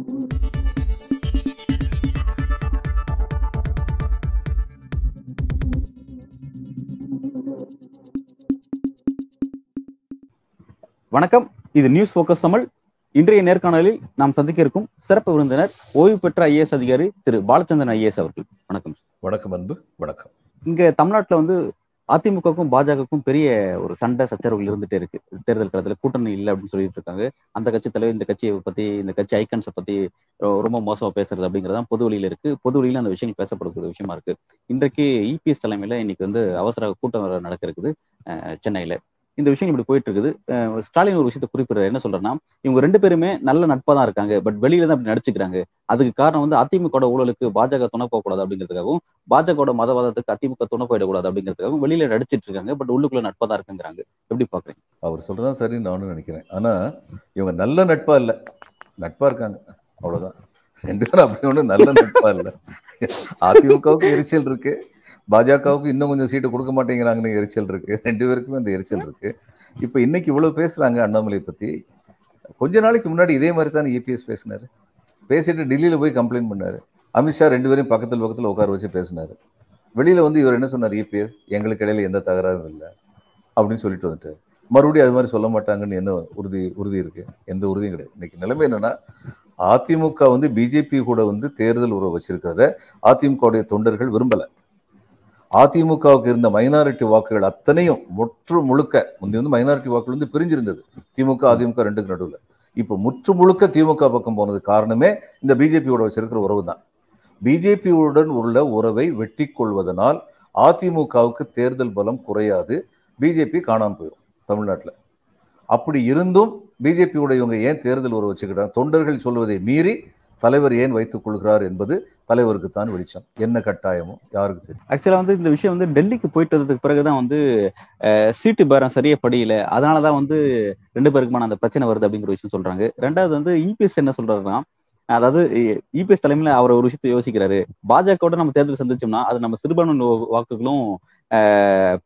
வணக்கம். இது news focus Tamil. இன்றைய நேர்காணலில் நாம் சந்திக்க இருக்கும் சிறப்பு விருந்தினர் ஓய்வு பெற்ற ஐஏஎஸ் அதிகாரி திரு. பாலச்சந்திரன் ஐஏஎஸ் அவர்கள். வணக்கம் வணக்கம் அன்பு. வணக்கம். இங்க தமிழ்நாட்டுல வந்து அதிமுகவுக்கும் பாஜகவுக்கும் பெரிய ஒரு சண்டை சச்சரவுகள் இருந்துட்டே இருக்கு. தேர்தல் காலத்துல கூட்டணி இல்லை அப்படின்னு சொல்லிட்டு இருக்காங்க. அந்த கட்சி தலைவர் இந்த கட்சியை பத்தி இந்த கட்சி ஐக்கன்ஸை பத்தி ரொம்ப மோசமா பேசுறது அப்படிங்கறதான் பொது வழியில இருக்கு. பொது வழியில அந்த விஷயங்கள் பேசப்படக்கூடிய விஷயமா இருக்கு. இன்றைக்கு இபிஎஸ் தலைமையில இன்னைக்கு வந்து அவசர கூட்டம் நடக்கிறது நடக்க இருக்குது. சென்னையில. இந்த விஷயம் இப்படி போயிட்டு இருக்குது ஸ்டாலின் ஒரு விஷயத்தை குறிப்பிடுறாரு. என்ன சொல்றேன்னா இவங்க ரெண்டு பேருமே நல்ல நட்பா தான் இருக்காங்க. பட் வெளியில தான் அப்படி நடிச்சுக்கிறாங்க. அதுக்கு காரணம் வந்து அதிமுக ஊழலுக்கு பாஜக துணை போகக்கூடாது அப்படிங்கிறதுக்காகவும் பாஜக மதவாதத்துக்கு அதிமுக துணை போயிடக்கூடாது அப்படிங்கிறதுக்காகவும் வெளியில நடிச்சிட்டு இருக்காங்க. பட் உள்ளுக்குள்ள நட்பா தான் இருக்குங்கிறாங்க. எப்படி பாக்குறீங்க? அவர் சொல்றதான் சரி நானும் நினைக்கிறேன். ஆனா இவங்க நல்ல நட்பா இல்ல. நட்பா இருக்காங்க. அவ்வளவுதான். ரெண்டு பேரும் அப்படி ஒன்றும் நல்ல நட்பா இல்ல. அதிமுகவுக்கு எரிச்சல் இருக்கு. பாஜகவுக்கு இன்னும் கொஞ்சம் சீட்டு கொடுக்க மாட்டேங்கிறாங்கன்னு எரிச்சல் இருக்கு. ரெண்டு பேருக்குமே அந்த எரிச்சல் இருக்கு. இப்போ இன்னைக்கு இவ்வளவு பேசுறாங்க அண்ணாமலை பத்தி. கொஞ்ச நாளைக்கு முன்னாடி இதே மாதிரி தானே இபிஎஸ் பேசினாரு. பேசிட்டு டெல்லியில போய் கம்ப்ளைண்ட் பண்ணாரு. அமித்ஷா ரெண்டு பேரையும் பக்கத்தில் பக்கத்தில் உட்கார வச்சு பேசினாரு. வெளியில வந்து இவர் என்ன சொன்னார்? இபிஎஸ் எங்களுக்கு இடையில எந்த தகராறும் இல்லை அப்படின்னு சொல்லிட்டு வந்துட்டாரு. மறுபடியும் அது மாதிரி சொல்ல மாட்டாங்கன்னு என்ன உறுதி உறுதி இருக்கு? எந்த உறுதியும் கிடையாது. இன்னைக்கு நிலைமை என்னன்னா அதிமுக வந்து பிஜேபி கூட வந்து தேர்தல் உறவு வச்சிருக்கிறத அதிமுகவுடைய தொண்டர்கள் விரும்பலை. அதிமுகவுக்கு இருந்த மைனாரிட்டி வாக்குகள் அத்தனையும் முற்று முழுக்க முந்தி வந்து மைனாரிட்டி வாக்குகள் வந்து பிரிஞ்சிருந்தது. திமுக அதிமுக ரெண்டுக்கு நடுவில். இப்போ முற்று முழுக்க திமுக பக்கம் போனது காரணமே இந்த பிஜேபியோட வச்சிருக்கிற உறவு தான். பிஜேபியுடன் உள்ள உறவை வெட்டி கொள்வதனால் அதிமுகவுக்கு தேர்தல் பலம் குறையாது. பிஜேபி காணாமல் போயிடும் தமிழ்நாட்டில். அப்படி இருந்தும் பிஜேபியோட இவங்க ஏன் தேர்தல் உறவு வச்சுக்கிட்டாங்க? தொண்டர்கள் சொல்வதை மீறி தலைவர் ஏன் வைத்துக் கொள்கிறார் என்பது தலைவருக்கு தான் வெளிச்சம். என்ன கட்டாயமோ யாருக்கு தெரியும்? ஆக்சுவலா வந்து இந்த விஷயம் வந்து டெல்லிக்கு போயிட்டு வந்ததுக்கு பிறகுதான் வந்து சீட்டு பேரம் சரியா படியல. அதனாலதான் வந்து ரெண்டு பேருக்குமான அந்த பிரச்சனை வருது அப்படிங்கிற விஷயம் சொல்றாங்க. ரெண்டாவது வந்து இபிஎஸ் என்ன சொல்றாருன்னா அதாவது இபிஎஸ் தலைமையில அவர் ஒரு விஷயத்த யோசிக்கிறாரு. பாஜகவோட நம்ம தேர்தல் சந்திச்சோம்னா அது நம்ம சிறுபான்மை வாக்குகளும்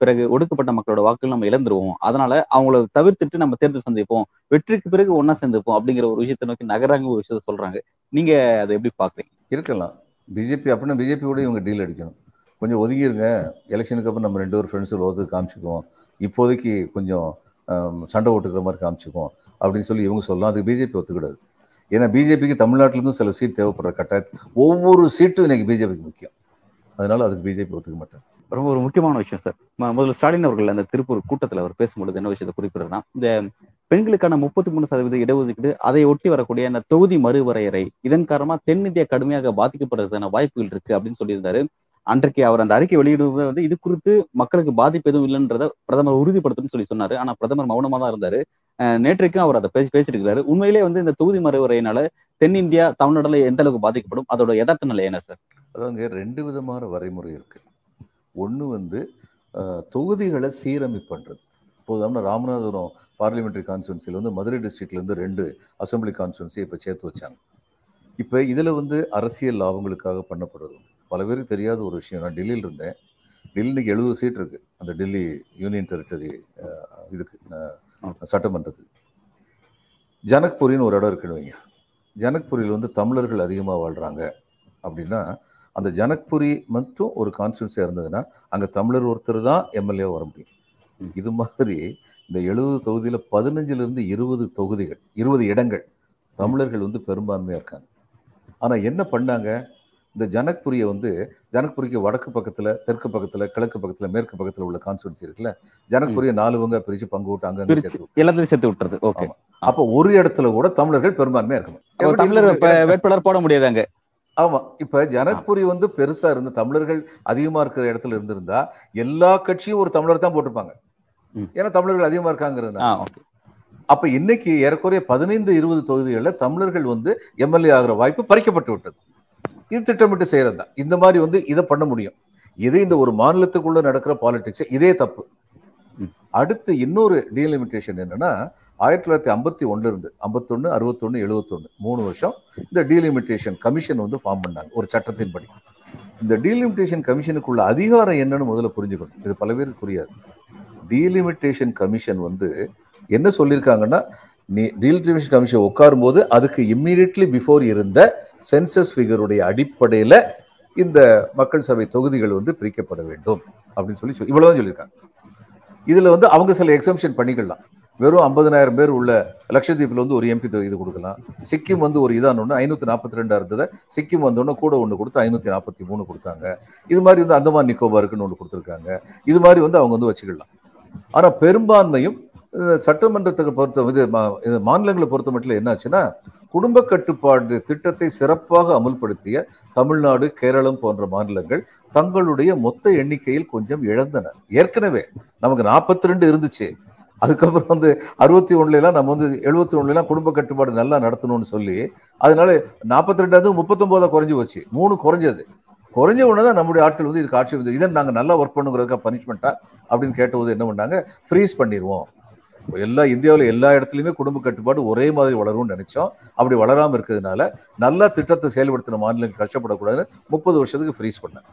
பிறகு ஒடுக்கப்பட்ட மக்களோட வாக்குகள் நம்ம இழந்துருவோம். அதனால அவங்கள தவிர்த்துட்டு நம்ம தேர்தல் சந்திப்போம். வெற்றிக்கு பிறகு ஒன்னா சேர்ந்துப்போம் அப்படிங்கிற ஒரு விஷயத்தை நோக்கி நகராங்க ஒரு விஷயத்த சொல்றாங்க. நீங்க அதை எப்படி பாக்குறீங்க? இருக்கலாம். பிஜேபி அப்படின்னா பிஜேபியோட இவங்க டீல் அடிக்கணும். கொஞ்சம் ஒதுங்கிருங்க. எலெக்ஷனுக்கு அப்புறம் நம்ம ரெண்டு ஒரு ஃப்ரெண்ட்ஸ் ஒருத்தர் காமிச்சுக்குவோம். இப்போதைக்கு கொஞ்சம் சண்டை ஓட்டுக்கிற மாதிரி காமிச்சுக்குவோம் அப்படின்னு சொல்லி இவங்க சொல்லலாம். அதுக்கு பிஜேபி ஒத்துக்கிடாது. ஏன்னா பிஜேபிக்கு தமிழ்நாட்டிலேருந்து சில சீட் தேவைப்படுற கட்டாயத்து ஒவ்வொரு சீட்டும் இன்னைக்கு பிஜேபிக்கு முக்கியம். அதனால அதுக்கு பிஜேபி ஒத்துக்க மாட்டார். ரொம்ப ஒரு முக்கியமான விஷயம் சார் முதல்ல ஸ்டாலின் அவர்கள் அந்த திருப்பூர் கூட்டத்தில் அவர் பேசும்பொழுது என்ன விஷயத்தை குறிப்பிடுறா இந்த பெண்களுக்கான முப்பத்தி மூணு சதவீத இடஒதுக்கீடு அதை ஒட்டி வரக்கூடிய அந்த தொகுதி மறுவரையறை இதன் காரணமா தென்னிந்தியா கடுமையாக பாதிக்கப்படுறதுக்கான வாய்ப்புகள் இருக்கு அப்படின்னு சொல்லியிருந்தாரு. அன்றைக்கு அவர் அந்த அறிக்கை வெளியிடுவது வந்து இது குறித்து மக்களுக்கு பாதிப்பு எதுவும் இல்லைன்றத பிரதமர் உறுதிப்படுத்தும் சொல்லி சொன்னாரு. ஆனா பிரதமர் மௌனமா தான் இருந்தாரு. அஹ் நேற்றைக்கும் அவர் அதை பேசி பேசிட்டு இருக்கிறாரு உண்மையிலே வந்து இந்த தொகுதி மறுவரையினால தென்னிந்தியா தமிழ்நாடுல எந்த அளவுக்கு பாதிக்கப்படும்? அதோட யதார்த்த நிலை என்ன சார் அதாங்க ரெண்டு விதமான வரைமுறை இருக்கு. ஒன்று வந்து தொகுதிகளை சீரமைப்பு பண்ணுறது இப்போது ராமநாதபுரம் பார்லிமெண்ட்ரி கான்ஸ்டுவன்சியில் வந்து மதுரை இருந்து ரெண்டு அசெம்பிளி கான்ஸ்டுவன்சி இப்போ சேர்த்து வச்சாங்க. இப்போ இதில் வந்து அரசியல் லாபங்களுக்காக பண்ணப்படுறது. பல பேருக்கு தெரியாத ஒரு விஷயம். நான் டெல்லியில் இருந்தேன். டெல்லிக்கு எழுபது சீட் இருக்கு. அந்த டெல்லி யூனியன் டெரிட்டரி இதுக்கு சட்டமன்றத்துக்கு. ஜனக்புரின்னு ஒரு இடம் இருக்குன்னு வைங்க. ஜனக்புரியில் வந்து தமிழர்கள் அதிகமாக வாழ்கிறாங்க அப்படின்னா அந்த ஜனக்புரி மட்டும் ஒரு கான்ஸ்டியூன்சியாக இருந்ததுன்னா அங்கே தமிழர் ஒருத்தர் தான் எம்எல்ஏ வர முடியும். இது மாதிரி இந்த எழுபது தொகுதியில் பதினஞ்சிலிருந்து இருபது தொகுதிகள் இருபது இடங்கள் தமிழர்கள் வந்து பெரும்பான்மையாக இருக்காங்க. ஆனால் என்ன பண்ணாங்க? இந்த ஜனக்புரியை வந்து ஜனக்புரிக்கு வடக்கு பக்கத்தில் தெற்கு பக்கத்தில் கிழக்கு பக்கத்தில் மேற்கு பக்கத்தில் உள்ள கான்ஸ்டியூன்சி இருக்குல்ல ஜனக்புரியை நாலு பங்கா பிரித்து பங்கு விட்டு அங்கே பிரிச்சு எல்லாத்தையும் சேர்த்து விட்டுறது. ஓகே அப்போ ஒரு இடத்துல கூட தமிழர்கள் பெரும்பான்மையாக இருக்கணும். தமிழர் வேட்பாளர் போட முடியாதாங்க ஆமா. இப்ப ஜனக்புரி வந்து பெருசா இருந்து தமிழர்கள் அதிகமா இருக்கிற இடத்துல இருந்திருந்தா எல்லா கட்சியும் ஒரு தமிழர் தான் போட்டிருப்பாங்க. ஏன்னா தமிழர்கள் அதிகமா இருக்காங்கிறது ஓகே. அப்ப இன்னைக்கு ஏறக்குறைய பதினைந்து இருபது தொகுதிகளில் தமிழர்கள் வந்து எம்எல்ஏ ஆகிற வாய்ப்பு பறிக்கப்பட்டு விட்டது. இது திட்டமிட்டு செய்யறது தான். இந்த மாதிரி வந்து இதை பண்ண முடியும். இது இந்த ஒரு மாநிலத்துக்குள்ள நடக்கிற பாலிடிக்ஸ் இதே தப்பு. அடுத்து இன்னொரு டீலிமிட்டேஷன் என்னன்னா ஆயிரத்தி தொள்ளாயிரத்தி ஐம்பத்தி ஒண்ணுல இருந்து ஐம்பத்தொன்னு அறுபத்தொன்னு எழுபத்தொன்னு மூணு வருஷம் இந்த டீலிமிட்டேஷன் கமிஷன் வந்து ஃபார்ம் பண்ணாங்க ஒரு சட்டத்தின்படி. இந்த டீலிமிட்டேஷன் கமிஷனுக்குள்ள அதிகாரம் என்னன்னு முதல்ல புரிஞ்சுக்கணும். இது பல பேருக்கு புரியாது. டீலிமிட்டேஷன் கமிஷன் வந்து என்ன சொல்லியிருக்காங்கன்னா நீ டீலிமிட்டேஷன் கமிஷன் உட்காரும் போது அதுக்கு இம்மீடியட்லி பிஃபோர் இருந்த சென்சஸ் ஃபிகருடைய அடிப்படையில் இந்த மக்கள் சபை தொகுதிகள் வந்து பிரிக்கப்பட வேண்டும் அப்படின்னு சொல்லி சொல் இவ்வளவுதான் சொல்லியிருக்காங்க. இதில் வந்து அவங்க சில எக்ஸம்ஷன் பண்ணிக்கலாம். வெறும் 50000 பேர் உள்ள லட்சத்தீப்பில் வந்து ஒரு எம்பி இது கொடுக்கலாம். சிக்கிம் வந்து ஒரு இதான ஒன்று ஐநூற்றி நாற்பத்தி ரெண்டாக இருந்ததை சிக்கிம் வந்தோடனே கூட ஒன்று கொடுத்து ஐநூற்றி நாற்பத்தி மூணு கொடுத்தாங்க. இது மாதிரி வந்து அந்தமான் நிக்கோபாருக்குன்னு ஒன்று கொடுத்துருக்காங்க. இது மாதிரி வந்து அவங்க வந்து வச்சுக்கலாம். ஆனால் பெரும்பான்மையும் சட்டமன்றத்தை சட்டமன்றத்துக்கு பொறுத்த இது மா- இது மாநிலங்களை பொறுத்த மட்டும் என்னாச்சுன்னா குடும்ப கட்டுப்பாடு திட்டத்தை சிறப்பாக அமுல்படுத்திய தமிழ்நாடு கேரளம் போன்ற மாநிலங்கள் தங்களுடைய மொத்த எண்ணிக்கையில் கொஞ்சம் இழந்தன. ஏற்கனவே நமக்கு 42 ரெண்டு இருந்துச்சு. அதுக்கப்புறம் வந்து அறுபத்தி ஒன்றுலாம் நம்ம வந்து எழுபத்தி ஒன்றுலாம் குடும்ப கட்டுப்பாடு நல்லா நடத்தணும்னு சொல்லி அதனால நாற்பத்தி ரெண்டாவது முப்பத்தொம்போதாக குறைஞ்சி போச்சு. மூணு குறைஞ்சது. குறைஞ்ச உடனே தான் நம்முடைய ஆட்கள் வந்து இதுக்கு ஆட்சி வந்து இதை நாங்கள் நல்லா ஒர்க் பண்ணுங்கிறதுக்காக பனிஷ்மெண்ட்டா அப்படின்னு கேட்டபோது என்ன பண்ணாங்க? ஃப்ரீஸ் பண்ணிடுவோம் எல்லா இந்தியாவில் எல்லா இடத்துலையுமே குடும்ப கட்டுப்பாடு ஒரே மாதிரி வளரும்னு நினைச்சோம். அப்படி வளராமல் இருக்கிறதுனால நல்லா திட்டத்தை செயல்படுத்தின மாநிலங்கள் கஷ்டப்படக்கூடாதுன்னு முப்பது வருஷத்துக்கு ஃப்ரீஸ் பண்ணேன்.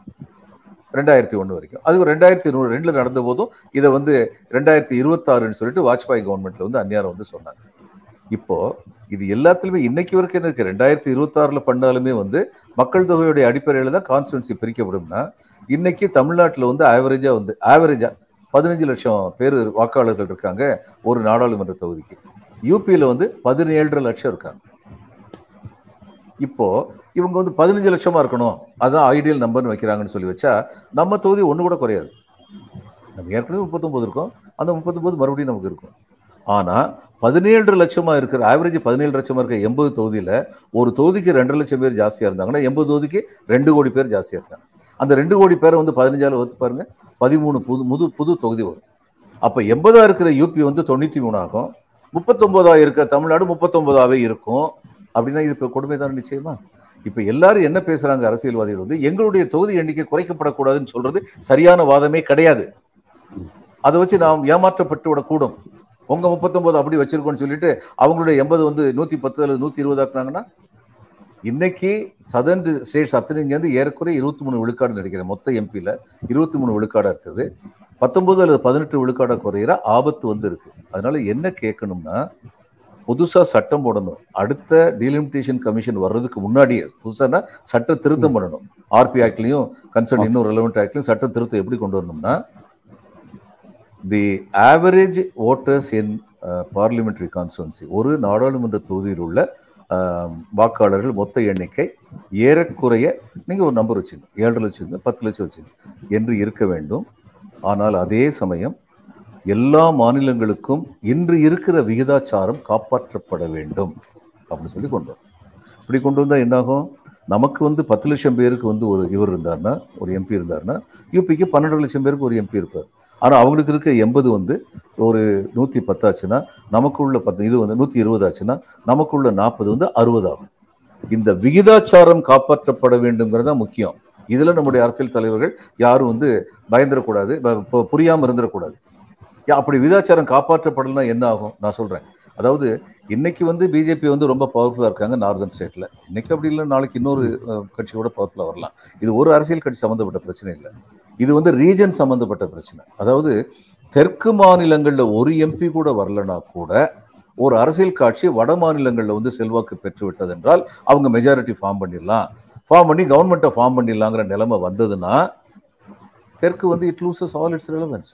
ரெண்டாயிரத்தி ஒன்று வரைக்கும். அது ரெண்டாயிரத்தி நூறு ரெண்டில் நடந்த போதும் இதை வந்து ரெண்டாயிரத்தி இருபத்தாறுன்னு சொல்லிட்டு வாஜ்பாய் கவர்மெண்ட்ல வந்து அந்நியாரம் வந்து சொன்னாங்க. இப்போ இது எல்லாத்துலயுமே இன்னைக்கு வரைக்கும் என்ன இருக்கு? ரெண்டாயிரத்தி இருபத்தாறுல பண்ணாலுமே வந்து மக்கள் தொகையுடைய அடிப்படையில் தான் கான்ஸ்டுவன்சி பிரிக்கப்படும்னா இன்னைக்கு தமிழ்நாட்டில் வந்து ஆவரேஜா வந்து ஆவரேஜா பதினஞ்சு லட்சம் பேர் வாக்காளர்கள் இருக்காங்க ஒரு நாடாளுமன்ற தொகுதிக்கு. யூபியில் வந்து பதினேழரை லட்சம் இருக்காங்க. இப்போ இவங்க வந்து பதினஞ்சு லட்சமா இருக்கணும். அதுதான் ஐடியல் நம்பர்னு வைக்கிறாங்கன்னு சொல்லி வச்சா நம்ம தொகுதி ஒன்று கூட குறையாது. நம்ம ஏற்கனவே முப்பத்தொம்போது இருக்கோம். அந்த முப்பத்தொம்போது மறுபடியும் நமக்கு இருக்கும். ஆனால் பதினேழு லட்சமாக இருக்கிற ஆவரேஜ் பதினேழு லட்சமாக இருக்கிற எண்பது தொகுதியில் ஒரு தொகுதிக்கு ரெண்டு லட்சம் பேர் ஜாஸ்தியாக இருந்தாங்கன்னா எண்பது தொகுதிக்கு ரெண்டு கோடி பேர் ஜாஸ்தியாக இருக்காங்க. அந்த ரெண்டு கோடி பேரை வந்து பதினஞ்சால ஒத்து பாருங்க. பதிமூணு புது புது புது தொகுதி வரும். அப்போ எண்பதாக இருக்கிற யூபி வந்து தொண்ணூற்றி மூணாகும். முப்பத்தொம்போதாக இருக்க தமிழ்நாடு முப்பத்தொம்போதாகவே இருக்கும். அப்படின்னா இது இப்போ கொடுமை தான் நிச்சயமா? இப்போ எல்லாரும் என்ன பேசுறாங்க அரசியல்வாதிகள் வந்து எங்களுடைய தொகுதி எண்ணிக்கை குறைக்கப்படக்கூடாதுன்னு சொல்றது சரியான வாதமே கிடையாது. அதை வச்சு நாம் ஏமாற்றப்பட்டு விடக்கூடும். உங்க முப்பத்தொன்பது அப்படி வச்சிருக்கோம்னு சொல்லிட்டு அவங்களுடைய எண்பது வந்து நூத்தி பத்து அல்லது நூத்தி இருபது ஆக்குனாங்கன்னா இன்னைக்கு சதர்ன் ஸ்டேட்ஸ் அத்தனைங்க வந்து ஏறக்குறைய இருபத்தி மூணு விழுக்காடு நினைக்கிறேன் மொத்த எம்பியில் இருபத்தி மூணு விழுக்காடா இருக்குது. பத்தொன்பது அல்லது பதினெட்டு விழுக்காடா குறையிற ஆபத்து வந்து இருக்கு. அதனால என்ன கேட்கணும்னா புதுசா சட்டம் போடணும். அடுத்த டீலிமிட்டேஷன் கமிஷன் வர்றதுக்கு முன்னாடியே புதுசானா சட்ட திருத்தம் பண்ணணும். ஆர்பி ஆக்ட்லயும் கன்சர்ன் இன்னும் ரெலவெண்ட் ஆக்ட்லயும் சட்ட திருத்தம் எப்படி கொண்டு வரணும்னா the average voters in parliamentary constituency ஒரு நாடாளுமன்ற தொகுதியில் உள்ள ஆஹ், வாக்காளர்கள் மொத்த எண்ணிக்கை ஏறக்குறைய நீங்க ஒரு நம்பர் வச்சுங்க ஏழரை லட்சம் பத்து லட்சம் வச்சுங்க என்று இருக்க வேண்டும். ஆனால் அதே சமயம் எல்லா மாநிலங்களுக்கும் இன்று இருக்கிற விகிதாச்சாரம் காப்பாற்றப்பட வேண்டும். அப்படின்னு சொல்லி கொண்டு வரும் இப்படி கொண்டு வந்தால் என்னாகும்? நமக்கு வந்து பத்து லட்சம் பேருக்கு வந்து ஒரு இவர் இருந்தாருன்னா ஒரு எம்பி இருந்தாருன்னா யூபிக்கு பன்னெண்டு லட்சம் பேருக்கு ஒரு எம்பி இருப்பார். ஆனால் அவங்களுக்கு இருக்க எண்பது வந்து ஒரு நூற்றி பத்தாச்சுன்னா நமக்குள்ள பத்து இது வந்து நூற்றி இருபது ஆச்சுன்னா நமக்குள்ள நாற்பது வந்து அறுபது ஆகும். இந்த விகிதாச்சாரம் காப்பாற்றப்பட வேண்டும்ங்கிறது தான் முக்கியம். இதில் நம்முடைய அரசியல் தலைவர்கள் யாரும் வந்து பயந்துடக்கூடாது ப- இருந்துடக்கூடாது. அப்படி விகிதாச்சாரம் காப்பாற்றப்படலாம் என்ன ஆகும்? நான் சொல்கிறேன் அதாவது இன்னைக்கு வந்து பிஜேபி வந்து ரொம்ப பவர்ஃபுல்லாக இருக்காங்க நார்தன் ஸ்டேட்டில் இன்னைக்கு அப்படி இல்லை நாளைக்கு இன்னொரு அஹ், கட்சியோட பவர்ஃபுல்லாக வரலாம். இது ஒரு அரசியல் கட்சி சம்மந்தப்பட்ட பிரச்சனை இல்லை. இது வந்து ரீஜன் சம்மந்தப்பட்ட பிரச்சனை. அதாவது தெற்கு மாநிலங்களில் ஒரு எம்பி கூட வரலனா கூட ஒரு அரசியல் காட்சி வட மாநிலங்களில் வந்து செல்வாக்கு பெற்று விட்டதென்றால் அவங்க மெஜாரிட்டி ஃபார்ம் பண்ணிடலாம். ஃபார்ம் பண்ணி கவர்மெண்ட்டை ஃபார்ம் பண்ணிடலாங்கிற நிலைமை வந்ததுன்னா தெற்கு வந்து it loses all its relevance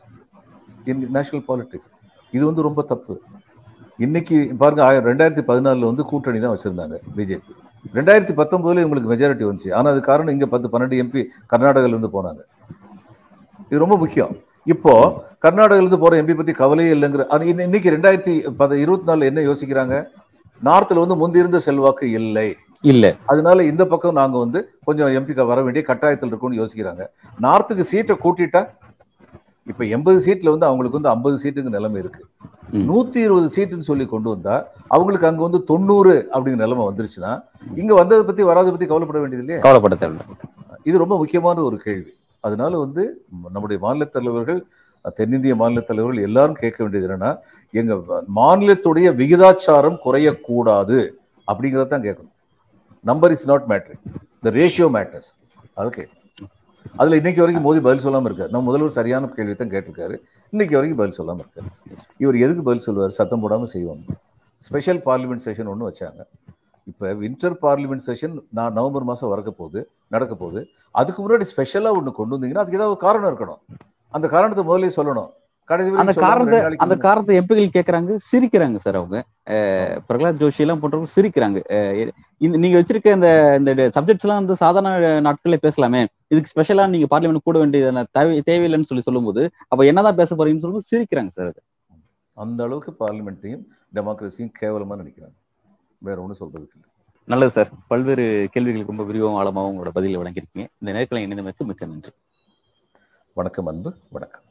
in national politics. இது வந்து ரொம்ப தப்பு. இன்னைக்கு பாருங்க ரெண்டாயிரத்தி பதினாலுல வந்து கூட்டணி தான் வச்சிருந்தாங்க பிஜேபி. ரெண்டாயிரத்தி பத்தொன்பதுல இவங்களுக்கு மெஜாரிட்டி வந்துச்சு. ஆனா அது காரணம் இங்க பத்து பன்னெண்டு எம்பி கர்நாடகால இருந்து போனாங்க. இது ரொம்ப முக்கியம். இப்போ கர்நாடகால இருந்து போற எம்பி பத்தி கவலையே இல்லைங்கிற இன்னைக்கு ரெண்டாயிரத்தி பத இருபத்தி நாலுல என்ன யோசிக்கிறாங்க? நார்த்ல வந்து முந்தி இருந்த செல்வாக்கு இல்லை. இல்ல. அதனால இந்த பக்கம் நாங்க வந்து கொஞ்சம் எம்பிக்கு வர வேண்டிய கட்டாயத்தில் இருக்கும்னு யோசிக்கிறாங்க. நார்த்துக்கு சீட்டை கூட்டிட்டா இப்ப எண்பது சீட்ல வந்து அவங்களுக்கு வந்து ஐம்பது சீட்டுங்க நிலைமை இருக்கு. நூத்தி இருபது சீட்டுன்னு சொல்லி கொண்டு வந்தா அவங்களுக்கு அங்க வந்து தொண்ணூறு அப்படிங்கிற நிலைமை வந்துருச்சுன்னா இங்க வந்ததை பத்தி வராத பத்தி கவலைப்பட வேண்டியது இல்லையா? கவலைப்பட தேவையில்லை. இது ரொம்ப முக்கியமான ஒரு கேள்வி. அதனால வந்து நம்முடைய மாநில தலைவர்கள் தென்னிந்திய மாநில தலைவர்கள் எல்லாரும் கேட்க வேண்டியது என்னன்னா எங்க மாநிலத்துடைய விகிதாச்சாரம் குறையக்கூடாது அப்படிங்கிறத தான் கேட்கணும். Number is not mattering the ratio matters அது கேட்கணும். அதுல இன்னைக்கு வரைக்கும் மோதி பதில் சொல்லாமல் இருக்காரு. நம்ம முதல்வர் சரியான கேள்வி தான் கேட்டிருக்காரு. இன்னைக்கு வரைக்கும் பதில் சொல்லாமல் இருக்காரு. இவர் எதுக்கு பதில் சொல்லுவார்? சத்தம் போடாம செய்வாங்க ஸ்பெஷல் பார்லிமெண்ட் செஷன் ஒன்று வச்சாங்க. இப்போ வின்டர் பார்லிமெண்ட் செஷன் நான் நவம்பர் மாதம் வரக்க போகுது நடக்க போகுது. அதுக்கு முன்னாடி ஸ்பெஷலாக ஒன்று கொண்டு வந்தீங்கன்னா அதுக்கு ஏதாவது ஒரு காரணம் இருக்கணும். அந்த காரணத்தை முதல்ல சொல்லணும். அந்த காரணத்தை அந்த காரணத்தை எம்பிகள் கேக்குறாங்க சிரிக்கிறாங்க சார் அவங்க. பிரகலாத் ஜோஷி எல்லாம் போன்றவங்க சிரிக்கிறாங்க. இந்த நீங்க வச்சிருக்க இந்த இந்த சப்ஜெக்ட்ஸ் எல்லாம் வந்து சாதாரண நாட்களே பேசலாமே. இதுக்கு ஸ்பெஷலா நீங்க பார்லிமெண்ட் கூட வேண்டியது தேவை தேவையில்லைன்னு சொல்லி சொல்லும்போது அப்ப என்னதான் பேச போறீங்கன்னு சொல்லும்போது சிரிக்கிறாங்க சார் அந்த அளவுக்கு பார்லிமெண்ட்டையும் டெமோக்ரஸியும் கேவலமா நினைக்கிறாங்க வேற ஒன்றும் சொல்றதுக்கு இல்லை. நல்லது சார். பல்வேறு கேள்விகளுக்கு ரொம்ப விரிவாகவும் ஆழமாகவும் உங்களோட பதில் வழங்கியிருக்கீங்க. இந்த நேரத்தில் இணைந்தமைக்கு மிக்க நன்றி. வணக்கம் அன்பு வணக்கம்.